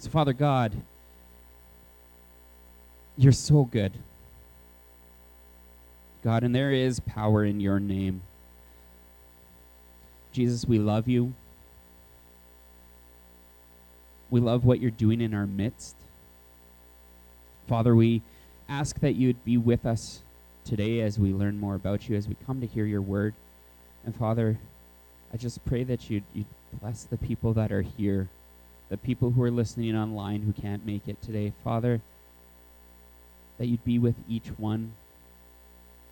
So, Father God, you're so good. God, and there is power in your name. Jesus, we love you. We love what you're doing in our midst. Father, we ask that you'd be with us today as we learn more about you, as we come to hear your word. And Father, I just pray that you'd, you'd bless the people that are here, the people who are listening online who can't make it today. Father, that you'd be with each one,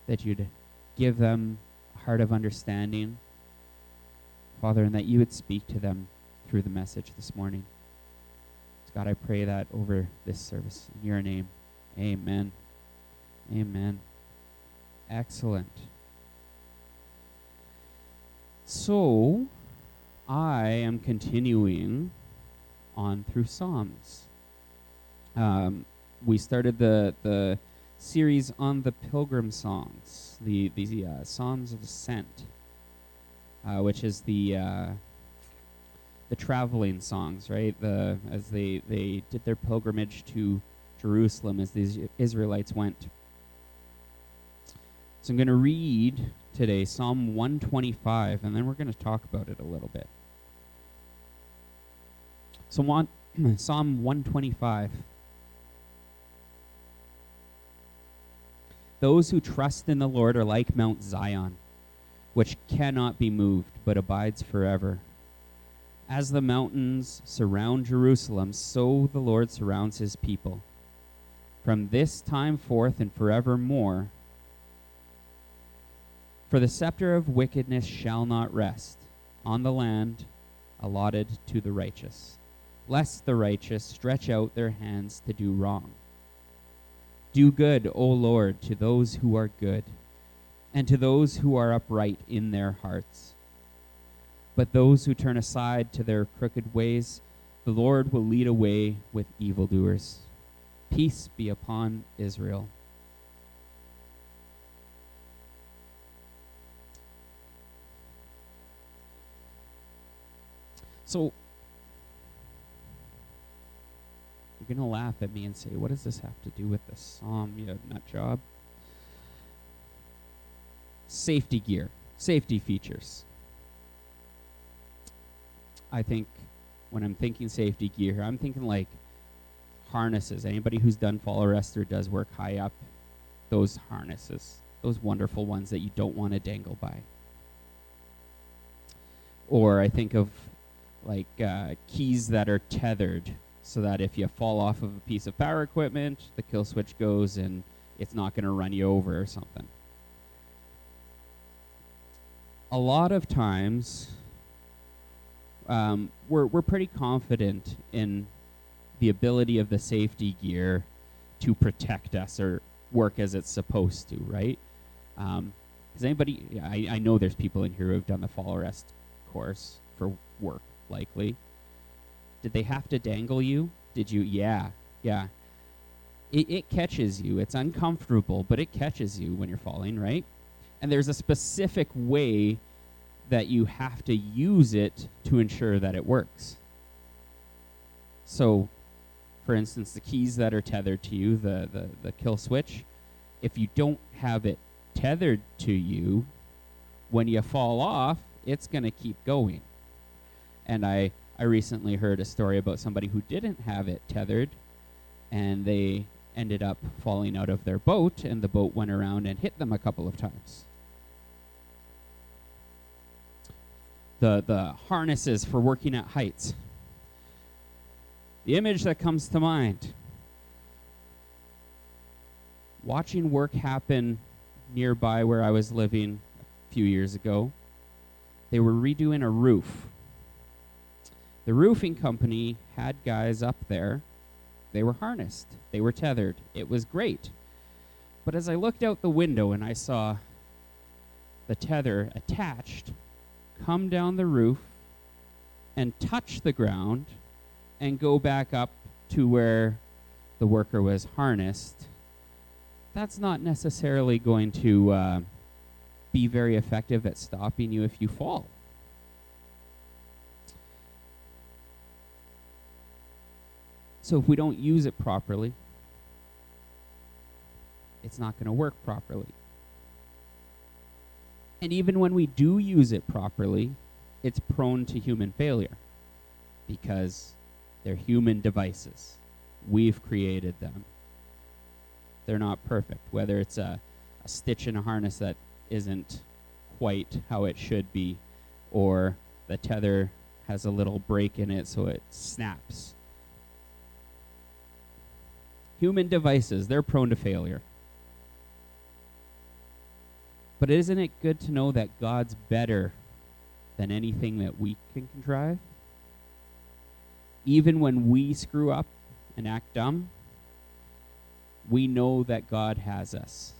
that you'd give them a heart of understanding, Father, and that you would speak to them through the message this morning. God, I pray that over this service. In your name, amen. Amen. Excellent. So, I am continuing on through Psalms. Um, we started the the series on the Pilgrim songs, the the uh, Songs of Ascent, uh, which is the uh, the traveling songs, right? The as they they did their pilgrimage to Jerusalem as these Israelites went. So I'm going to read today Psalm 125, and then we're going to talk about it a little bit. Psalm 125. Those who trust in the Lord are like Mount Zion, which cannot be moved, but abides forever. As the mountains surround Jerusalem, so the Lord surrounds his people. From this time forth and forevermore, for the scepter of wickedness shall not rest on the land allotted to the righteous, lest the righteous stretch out their hands to do wrong. Do good, O Lord, to those who are good, and to those who are upright in their hearts. But those who turn aside to their crooked ways, the Lord will lead away with evildoers. Peace be upon Israel. So, you're going to laugh at me and say, What does this have to do with the psalm, you nut job? Safety gear, safety features. I think when I'm thinking safety gear, I'm thinking like harnesses. Anybody who's done fall arrest or does work high up, those harnesses, those wonderful ones that you don't want to dangle by. Or I think of like uh, keys that are tethered so that if you fall off of a piece of power equipment, the kill switch goes and it's not going to run you over or something. A lot of times, um, we're we're pretty confident in the ability of the safety gear to protect us or work as it's supposed to, right? Um, does anybody? I, I know there's people in here who have done the fall arrest course for work, likely. Did they have to dangle you? Did you? Yeah, yeah. It, it catches you. It's uncomfortable, but it catches you when you're falling, right? And there's a specific way that you have to use it to ensure that it works. So, for instance, the keys that are tethered to you, the, the, the kill switch, if you don't have it tethered to you, when you fall off, it's going to keep going. And I, I recently heard a story about somebody who didn't have it tethered, and they ended up falling out of their boat, and the boat went around and hit them a couple of times. the, the harnesses for working at heights. The image that comes to mind watching work happen nearby where I was living a few years ago, they were redoing a roof. The roofing company had guys up there. They were harnessed, they were tethered. It was great. But as I looked out the window and I saw the tether attached come down the roof and touch the ground and go back up to where the worker was harnessed, that's not necessarily going to uh, be very effective at stopping you if you fall. So if we don't use it properly, it's not going to work properly. And even when we do use it properly, it's prone to human failure because they're human devices. We've created them. They're not perfect, whether it's a, a stitch in a harness that isn't quite how it should be, or the tether has a little break in it so it snaps. Human devices, they're prone to failure. But isn't it good to know that God's better than anything that we can contrive? Even when we screw up and act dumb, we know that God has us.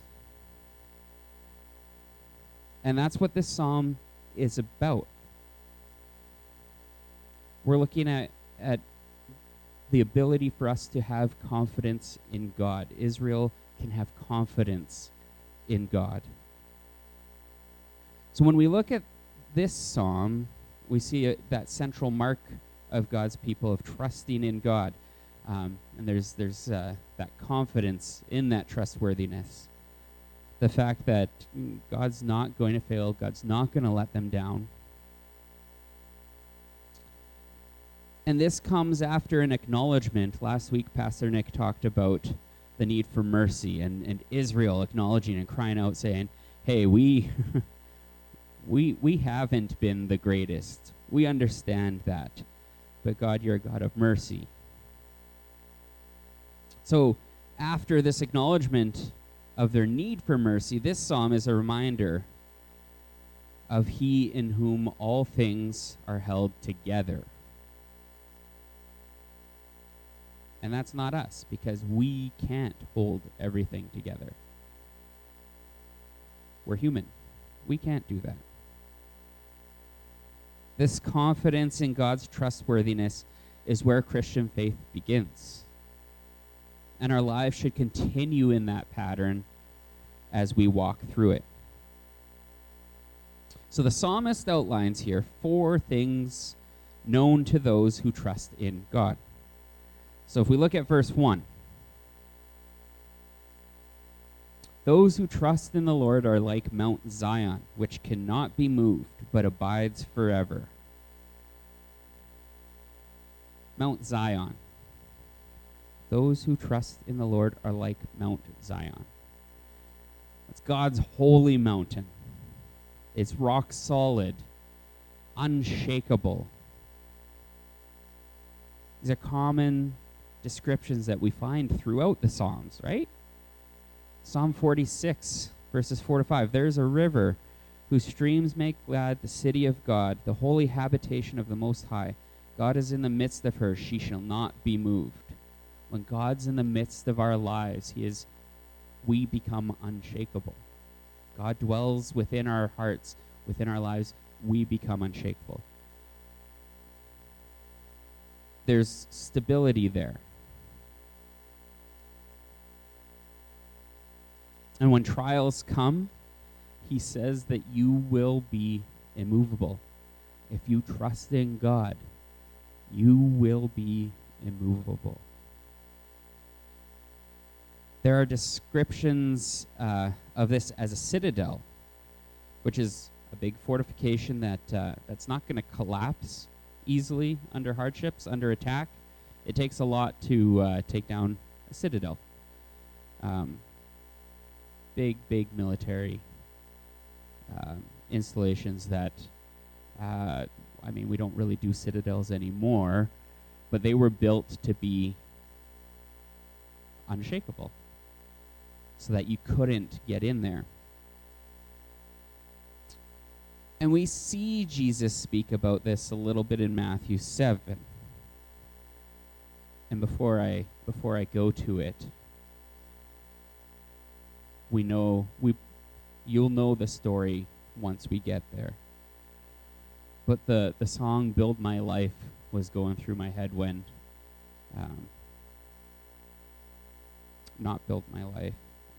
And that's what this psalm is about. We're looking at, at the ability for us to have confidence in God. Israel can have confidence in God. So when we look at this psalm, we see a, that central mark of God's people of trusting in God. Um, and there's, there's uh, that confidence in that trustworthiness. The fact that God's not going to fail, God's not going to let them down. And this comes after an acknowledgement. Last week, Pastor Nick talked about the need for mercy and, and Israel acknowledging and crying out, saying, Hey, we. we we haven't been the greatest. We understand that. But God, you're a God of mercy. So, after this acknowledgement of their need for mercy, this psalm is a reminder of He in whom all things are held together. And that's not us, because we can't hold everything together. We're human. We can't do that. This confidence in God's trustworthiness is where Christian faith begins. And our lives should continue in that pattern as we walk through it. So the psalmist outlines here four things known to those who trust in God. So if we look at verse 1, those who trust in the Lord are like Mount Zion, which cannot be moved, but abides forever. Mount Zion. Those who trust in the Lord are like Mount Zion. It's God's holy mountain. It's rock solid, unshakable. These are common descriptions that we find throughout the Psalms, right? Psalm 46, verses 4 to 5. There's a river whose streams make glad the city of God, the holy habitation of the Most High. God is in the midst of her, she shall not be moved. When God's in the midst of our lives, He is we become unshakable. God dwells within our hearts, within our lives, we become unshakable. There's stability there. And when trials come, he says that you will be immovable. If you trust in God, you will be immovable. There are descriptions uh, of this as a citadel, which is a big fortification that uh, that's not going to collapse easily under hardships, under attack. It takes a lot to uh, take down a citadel. Um, big, big military um, installations that, uh, I mean, we don't really do citadels anymore, but they were built to be unshakable so that you couldn't get in there. And we see Jesus speak about this a little bit in Matthew 7. And before I before I go to it, we know we you'll know the story once we get there. But the the song "Build My Life" was going through my head when, um, not "Build My Life."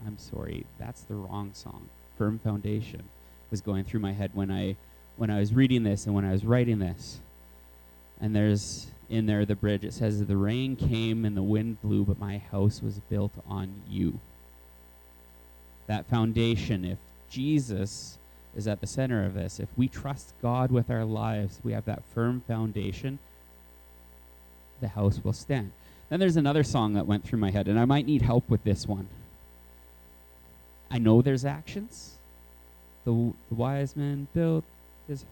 I'm sorry, that's the wrong song. "Firm Foundation" was going through my head when I when I was reading this and when I was writing this. And there's in there, the bridge, it says, The rain came and the wind blew, but my house was built on you. That foundation, if Jesus is at the center of this, if we trust God with our lives, we have that firm foundation, the house will stand. Then there's another song that went through my head, and I might need help with this one. I know there's actions. The, the wise man built his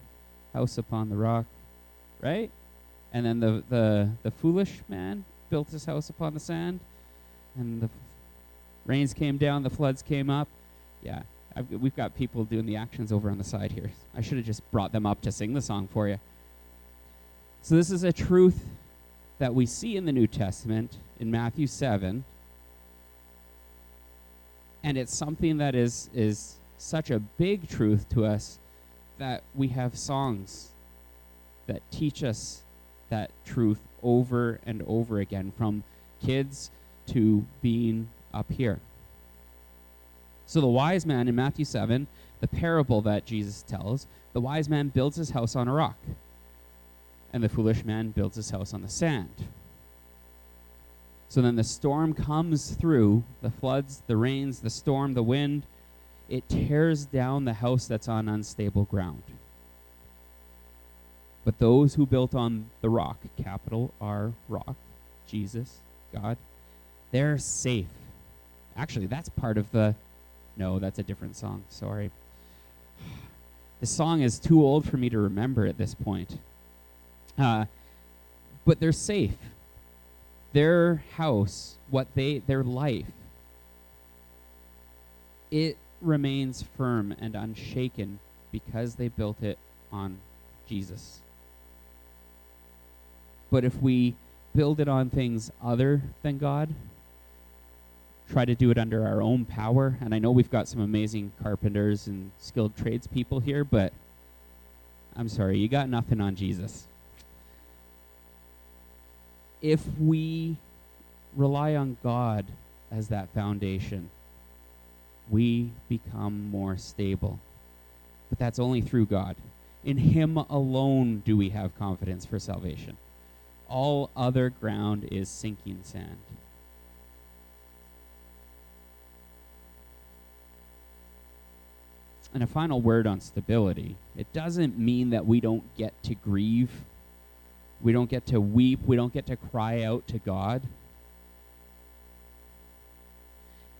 house upon the rock, right? And then the, the, the foolish man built his house upon the sand, and the rains came down, the floods came up. Yeah, I've, we've got people doing the actions over on the side here. I should have just brought them up to sing the song for you. So, this is a truth that we see in the New Testament in Matthew 7. And it's something that is, is such a big truth to us that we have songs that teach us that truth over and over again, from kids to being up here. So, the wise man in Matthew 7, the parable that Jesus tells, the wise man builds his house on a rock, and the foolish man builds his house on the sand. So then the storm comes through, the floods, the rains, the storm, the wind. It tears down the house that's on unstable ground. But those who built on the rock, capital R rock, Jesus, God, they're safe. Actually, that's part of the. No, that's a different song. Sorry. This song is too old for me to remember at this point. Uh, but they're safe their house, what they their life, it remains firm and unshaken because they built it on Jesus. But if we build it on things other than God, try to do it under our own power, and I know we've got some amazing carpenters and skilled tradespeople here, but I'm sorry, you got nothing on Jesus if we rely on God as that foundation, we become more stable. But that's only through God. In Him alone do we have confidence for salvation. All other ground is sinking sand. And a final word on stability. It doesn't mean that we don't get to grieve we don't get to weep. We don't get to cry out to God.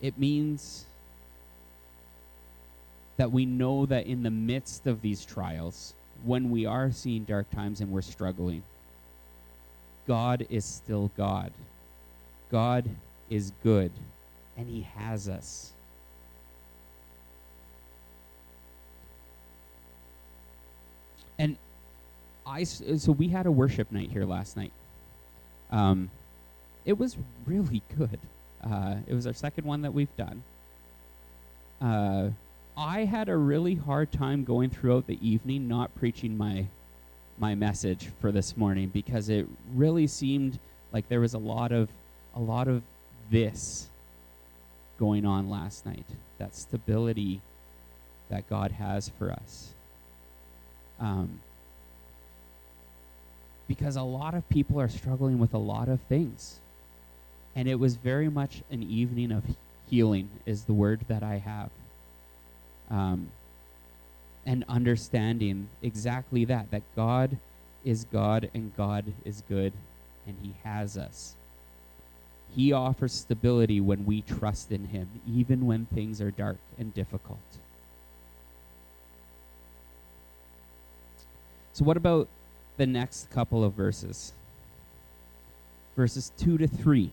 It means that we know that in the midst of these trials, when we are seeing dark times and we're struggling, God is still God. God is good, and He has us. And I so we had a worship night here last night. Um, it was really good. Uh, it was our second one that we've done. Uh, I had a really hard time going throughout the evening not preaching my my message for this morning because it really seemed like there was a lot of a lot of this going on last night. That stability that God has for us. Um, because a lot of people are struggling with a lot of things. And it was very much an evening of healing, is the word that I have. Um, and understanding exactly that, that God is God and God is good and He has us. He offers stability when we trust in Him, even when things are dark and difficult. So, what about the next couple of verses. Verses 2 to 3.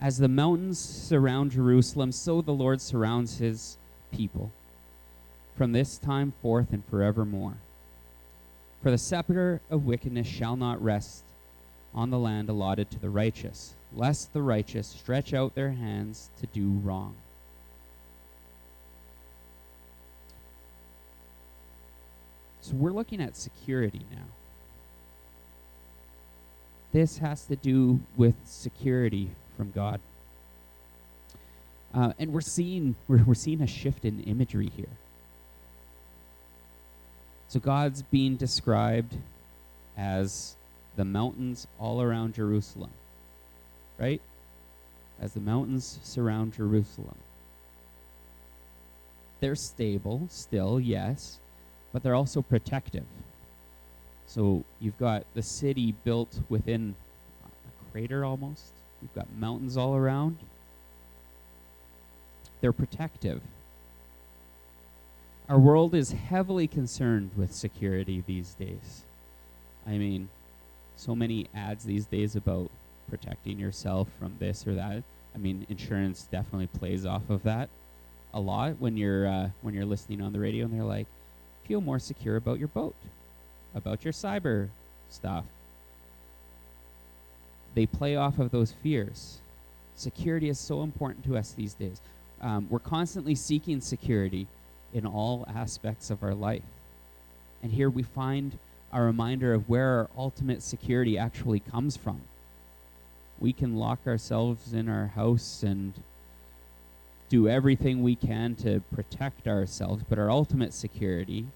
As the mountains surround Jerusalem, so the Lord surrounds his people from this time forth and forevermore. For the scepter of wickedness shall not rest on the land allotted to the righteous, lest the righteous stretch out their hands to do wrong. So we're looking at security now. This has to do with security from God. Uh, and we're seeing we're, we're seeing a shift in imagery here. So God's being described as the mountains all around Jerusalem. Right? As the mountains surround Jerusalem. They're stable still, yes, but they're also protective. So you've got the city built within a crater almost. You've got mountains all around. They're protective. Our world is heavily concerned with security these days. I mean, so many ads these days about protecting yourself from this or that. I mean, insurance definitely plays off of that a lot when you're uh, when you're listening on the radio and they're like, feel more secure about your boat, about your cyber stuff. They play off of those fears. Security is so important to us these days. Um, we're constantly seeking security in all aspects of our life. And here we find a reminder of where our ultimate security actually comes from. We can lock ourselves in our house and do everything we can to protect ourselves, but our ultimate security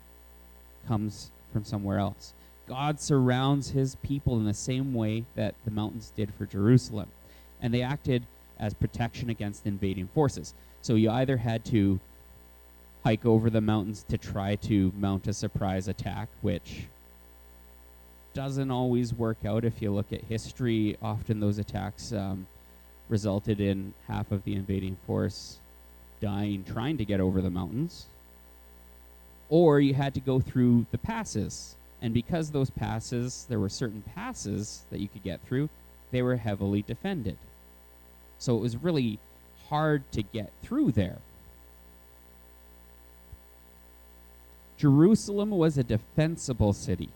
comes from somewhere else. God surrounds his people in the same way that the mountains did for Jerusalem, and they acted as protection against invading forces. So you either had to hike over the mountains to try to mount a surprise attack, which doesn't always work out. If you look at history, often those attacks um, resulted in half of the invading force dying trying to get over the mountains. Or you had to go through the passes. And because those passes, there were certain passes that you could get through, they were heavily defended. So it was really hard to get through there. Jerusalem was a defensible city.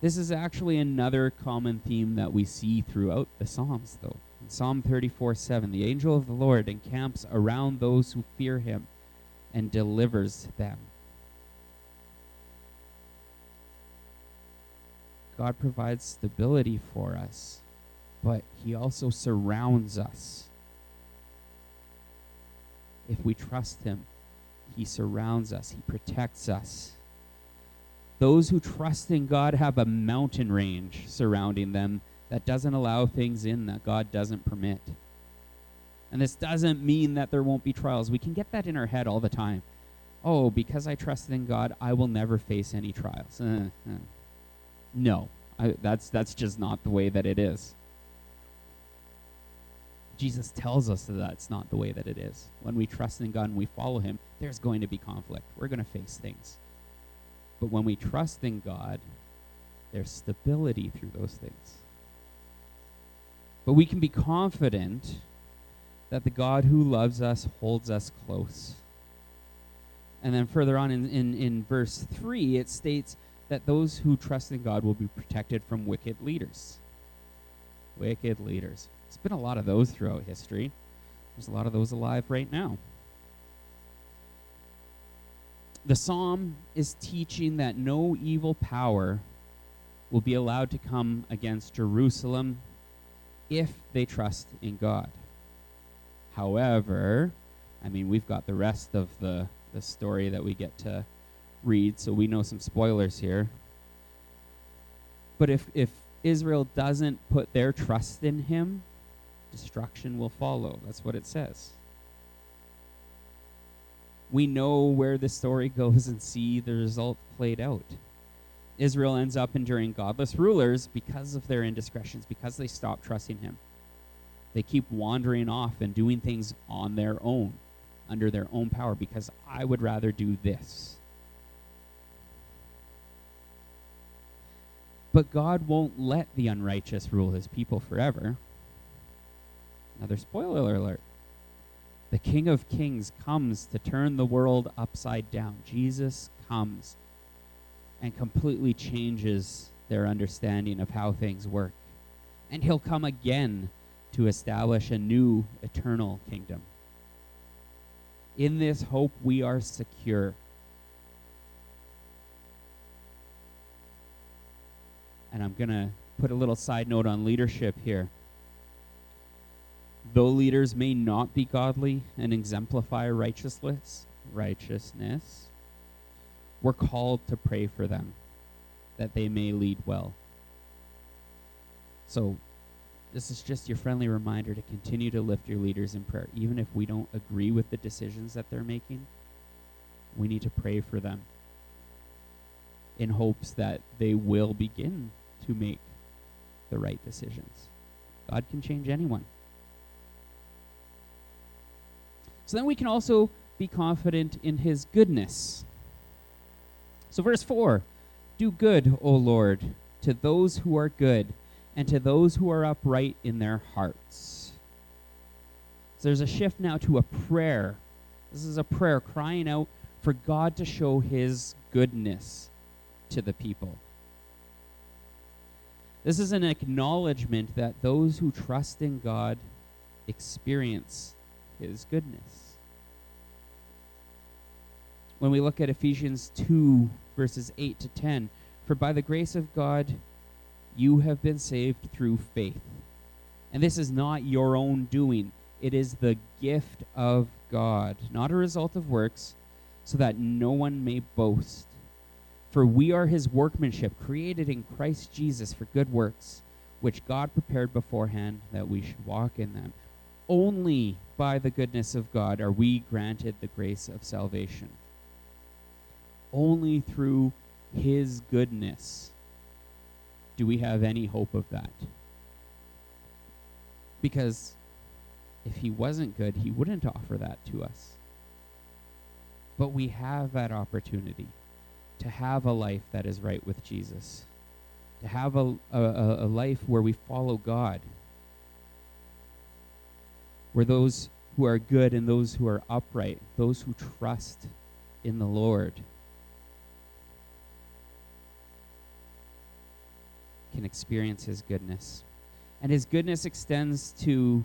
This is actually another common theme that we see throughout the Psalms, though. In Psalm 34 7, the angel of the Lord encamps around those who fear him and delivers them. God provides stability for us, but he also surrounds us. If we trust him, he surrounds us, he protects us. Those who trust in God have a mountain range surrounding them that doesn't allow things in that God doesn't permit. And this doesn't mean that there won't be trials. We can get that in our head all the time. Oh, because I trust in God, I will never face any trials. Uh, uh. No, I, that's that's just not the way that it is. Jesus tells us that that's not the way that it is. When we trust in God and we follow Him, there's going to be conflict. We're going to face things. But when we trust in God, there's stability through those things. But we can be confident that the God who loves us holds us close. And then further on in, in, in verse 3, it states that those who trust in God will be protected from wicked leaders. Wicked leaders. There's been a lot of those throughout history. There's a lot of those alive right now. The psalm is teaching that no evil power will be allowed to come against Jerusalem if they trust in God. However, I mean, we've got the rest of the, the story that we get to read, so we know some spoilers here. But if, if Israel doesn't put their trust in him, destruction will follow. That's what it says. We know where the story goes and see the result played out. Israel ends up enduring godless rulers because of their indiscretions, because they stop trusting him. They keep wandering off and doing things on their own, under their own power, because I would rather do this. But God won't let the unrighteous rule his people forever. Another spoiler alert. The King of Kings comes to turn the world upside down. Jesus comes and completely changes their understanding of how things work. And he'll come again to establish a new eternal kingdom. In this hope, we are secure. And I'm going to put a little side note on leadership here. Though leaders may not be godly and exemplify righteousness, righteousness, we're called to pray for them that they may lead well. So, this is just your friendly reminder to continue to lift your leaders in prayer. Even if we don't agree with the decisions that they're making, we need to pray for them in hopes that they will begin to make the right decisions. God can change anyone. So then we can also be confident in his goodness. So, verse 4 Do good, O Lord, to those who are good, and to those who are upright in their hearts. So, there's a shift now to a prayer. This is a prayer crying out for God to show his goodness to the people. This is an acknowledgement that those who trust in God experience his goodness. When we look at Ephesians 2, verses 8 to 10, for by the grace of God you have been saved through faith. And this is not your own doing, it is the gift of God, not a result of works, so that no one may boast. For we are his workmanship, created in Christ Jesus for good works, which God prepared beforehand that we should walk in them. Only by the goodness of God are we granted the grace of salvation. Only through his goodness do we have any hope of that. Because if he wasn't good, he wouldn't offer that to us. But we have that opportunity to have a life that is right with Jesus, to have a, a, a life where we follow God, where those who are good and those who are upright, those who trust in the Lord, can experience His goodness. And His goodness extends to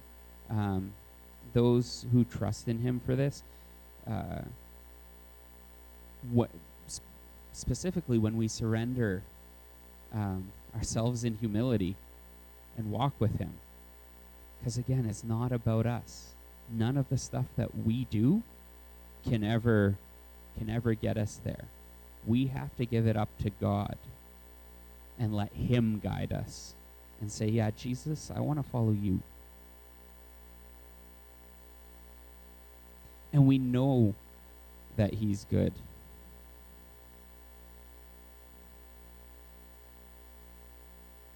um, those who trust in Him for this. Uh, what specifically when we surrender um, ourselves in humility and walk with Him. Because again, it's not about us. None of the stuff that we do can ever can ever get us there. We have to give it up to God and let Him guide us and say, Yeah, Jesus, I want to follow you. And we know that He's good.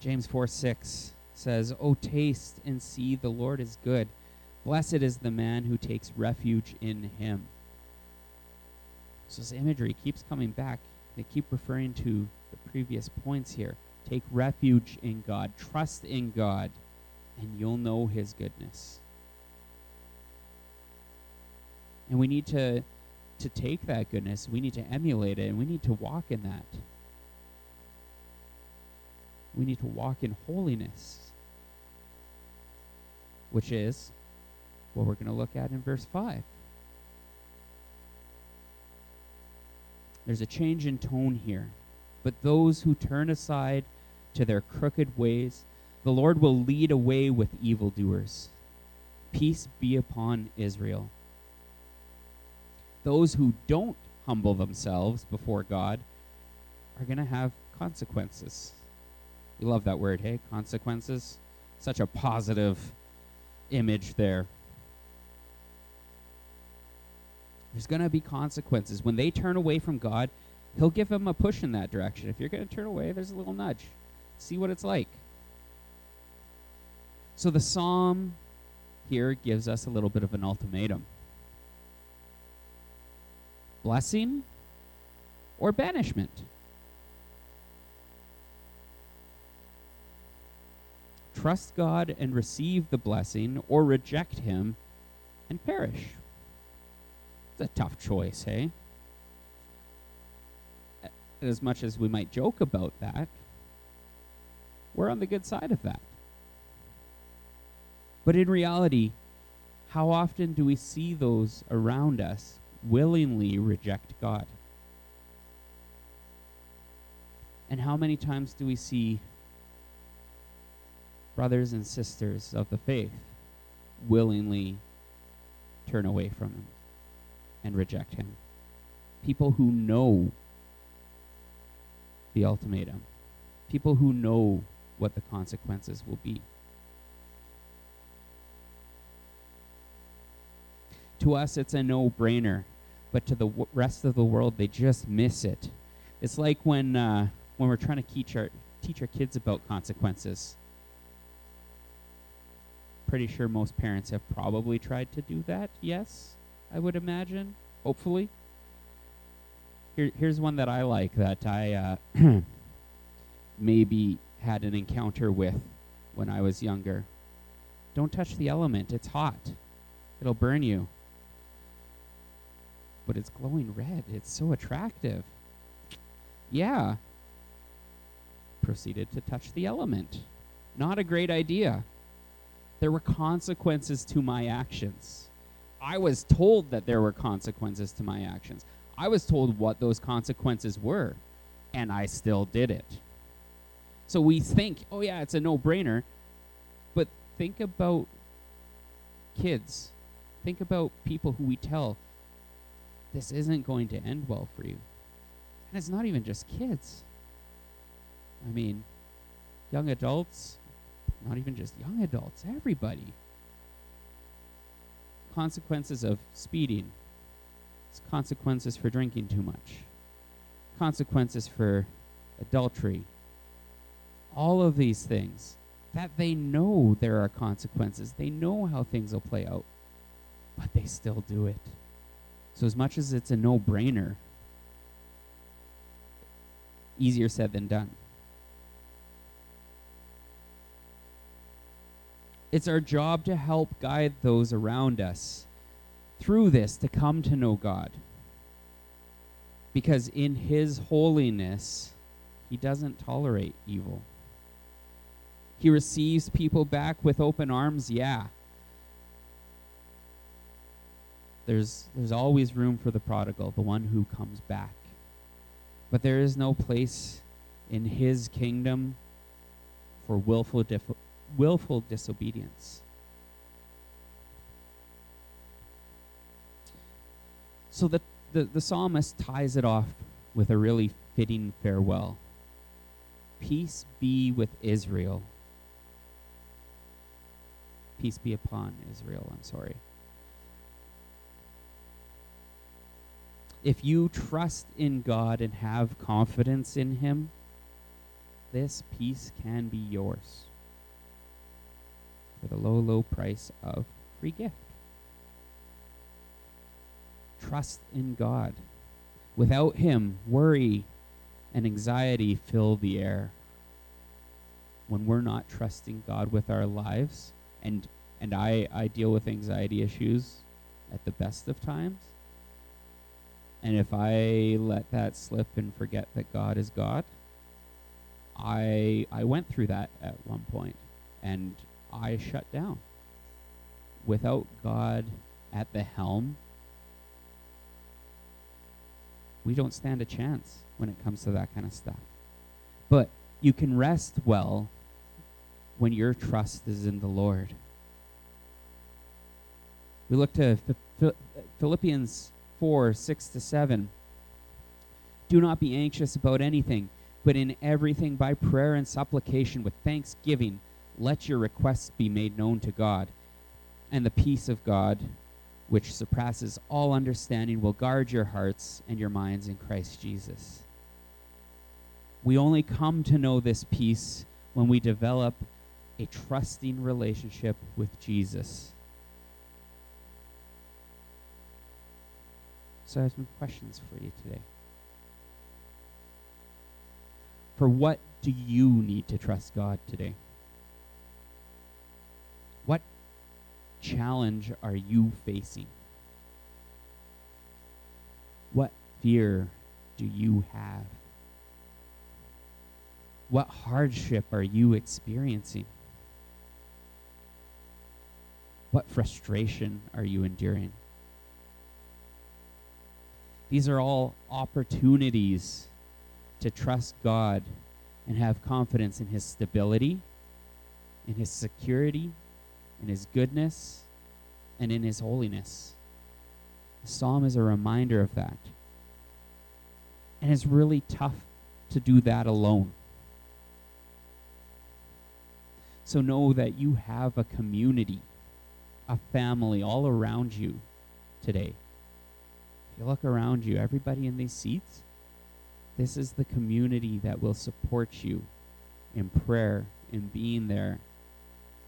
James 4 6 says, Oh, taste and see the Lord is good. Blessed is the man who takes refuge in him. So this imagery keeps coming back. They keep referring to the previous points here. Take refuge in God, trust in God, and you'll know his goodness. And we need to to take that goodness, we need to emulate it, and we need to walk in that we need to walk in holiness, which is what we're going to look at in verse 5. There's a change in tone here. But those who turn aside to their crooked ways, the Lord will lead away with evildoers. Peace be upon Israel. Those who don't humble themselves before God are going to have consequences. You love that word, hey? Consequences. Such a positive image there. There's going to be consequences. When they turn away from God, He'll give them a push in that direction. If you're going to turn away, there's a little nudge. See what it's like. So the psalm here gives us a little bit of an ultimatum blessing or banishment. trust God and receive the blessing, or reject Him and perish. A tough choice, hey? As much as we might joke about that, we're on the good side of that. But in reality, how often do we see those around us willingly reject God? And how many times do we see brothers and sisters of the faith willingly turn away from him and reject him. People who know the ultimatum, people who know what the consequences will be. To us, it's a no brainer, but to the w- rest of the world, they just miss it. It's like when, uh, when we're trying to teach our, teach our kids about consequences. Pretty sure most parents have probably tried to do that, yes, I would imagine, hopefully. Here, here's one that I like that I uh, maybe had an encounter with when I was younger. Don't touch the element, it's hot. It'll burn you. But it's glowing red. It's so attractive. Yeah. Proceeded to touch the element. Not a great idea. There were consequences to my actions. I was told that there were consequences to my actions. I was told what those consequences were, and I still did it. So we think, oh, yeah, it's a no brainer. But think about kids. Think about people who we tell this isn't going to end well for you. And it's not even just kids. I mean, young adults, not even just young adults, everybody. Consequences of speeding, It's consequences for drinking too much, consequences for adultery. All of these things that they know there are consequences, they know how things will play out, but they still do it. So, as much as it's a no brainer, easier said than done. It's our job to help guide those around us through this to come to know God. Because in His holiness, He doesn't tolerate evil. He receives people back with open arms, yeah. There's, there's always room for the prodigal, the one who comes back. But there is no place in his kingdom for willful, willful disobedience. So the, the, the psalmist ties it off with a really fitting farewell. Peace be with Israel. Peace be upon Israel, I'm sorry. if you trust in God and have confidence in Him, this peace can be yours for the low, low price of free gift. Trust in God. Without Him, worry and anxiety fill the air. When we're not trusting God with our lives, and and I, I deal with anxiety issues at the best of times and if I let that slip and forget that God is God, I I went through that at one point and I shut down. Without God at the helm, we don't stand a chance when it comes to that kind of stuff. But you can rest well when your trust is in the Lord. We look to Philippians 4 6 to 7. Do not be anxious about anything, but in everything by prayer and supplication with thanksgiving, let your requests be made known to God. And the peace of God, which surpasses all understanding, will guard your hearts and your minds in Christ Jesus. We only come to know this peace when we develop a trusting relationship with Jesus. So I have some questions for you today. For what do you need to trust God today? Challenge are you facing? What fear do you have? What hardship are you experiencing? What frustration are you enduring? These are all opportunities to trust God and have confidence in His stability, in His security, in His goodness, and in His holiness. The psalm is a reminder of that. And it's really tough to do that alone. So know that you have a community, a family all around you today. If you look around you, everybody in these seats, this is the community that will support you in prayer, in being there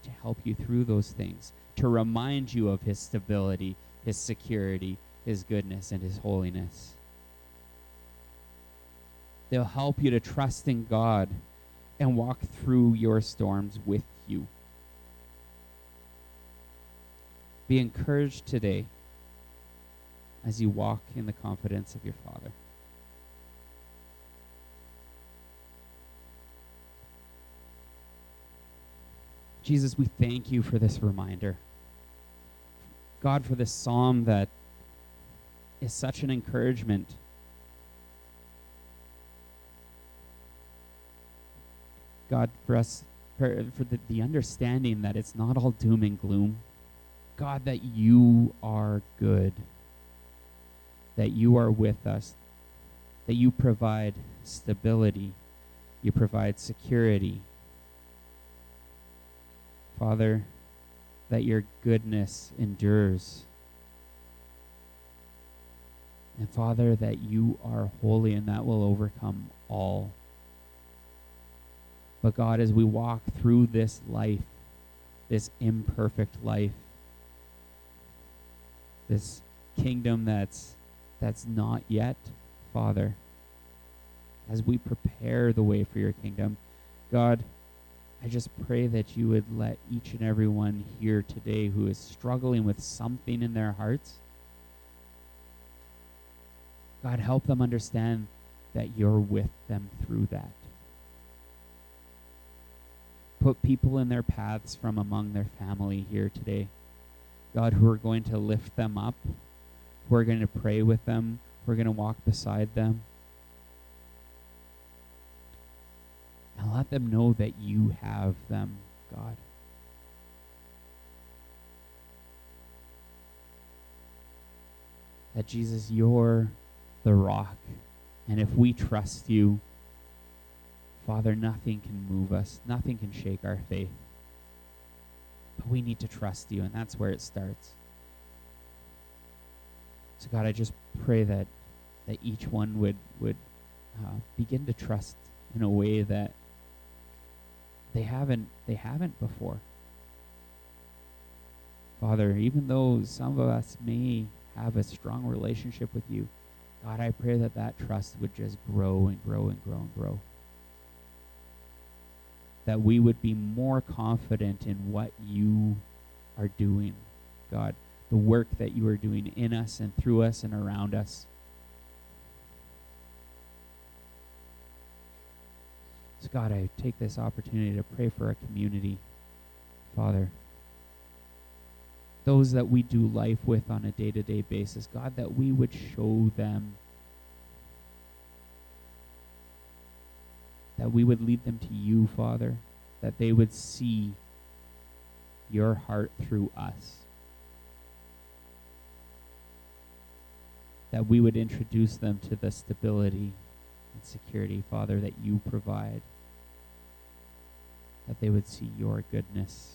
to help you through those things, to remind you of His stability, His security, His goodness, and His holiness. They'll help you to trust in God and walk through your storms with you. Be encouraged today as you walk in the confidence of your Father. Jesus, we thank you for this reminder. God, for this psalm that is such an encouragement. God, for us, for, for the, the understanding that it's not all doom and gloom. God, that you are good, that you are with us, that you provide stability, you provide security, Father, that your goodness endures. And Father, that you are holy and that will overcome all. But God, as we walk through this life, this imperfect life, this kingdom that's that's not yet, Father, as we prepare the way for your kingdom, God, I just pray that you would let each and every one here today who is struggling with something in their hearts, God, help them understand that you're with them through that. Put people in their paths from among their family here today. God, who are going to lift them up, who are going to pray with them, who are going to walk beside them. And let them know that you have them, God. That Jesus, you're the rock. And if we trust you, Father, nothing can move us, nothing can shake our faith. But we need to trust you, and that's where it starts. So, God, I just pray that that each one would would uh, begin to trust in a way that they haven't they haven't before. Father, even though some of us may have a strong relationship with you, God, I pray that that trust would just grow and grow and grow and grow. That we would be more confident in what you are doing, God, the work that you are doing in us and through us and around us. So, God, I take this opportunity to pray for our community, Father. Those that we do life with on a day to day basis, God, that we would show them, that we would lead them to you, Father, that they would see your heart through us. That we would introduce them to the stability and security, Father, that you provide. That they would see your goodness.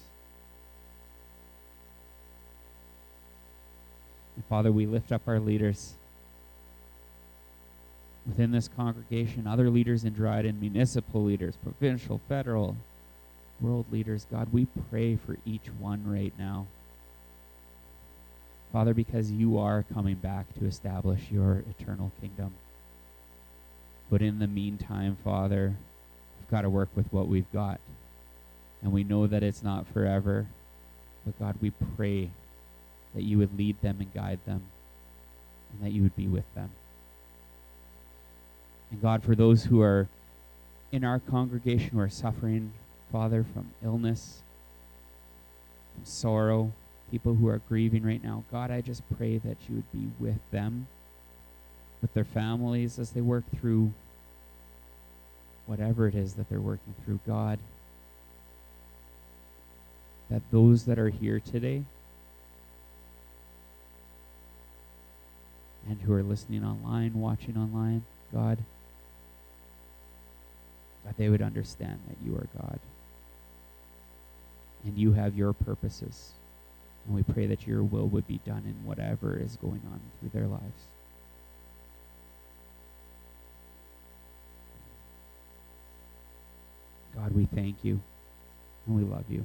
And Father, we lift up our leaders within this congregation, other leaders in Dryden, municipal leaders, provincial, federal, world leaders. God, we pray for each one right now. Father, because you are coming back to establish your eternal kingdom. But in the meantime, Father, we've got to work with what we've got. And we know that it's not forever. But God, we pray that you would lead them and guide them, and that you would be with them. And God, for those who are in our congregation who are suffering, Father, from illness, from sorrow, people who are grieving right now, God, I just pray that you would be with them with their families as they work through whatever it is that they're working through. God, that those that are here today and who are listening online, watching online, God, that they would understand that you are God and you have your purposes. And we pray that your will would be done in whatever is going on through their lives. God, we thank you and we love you.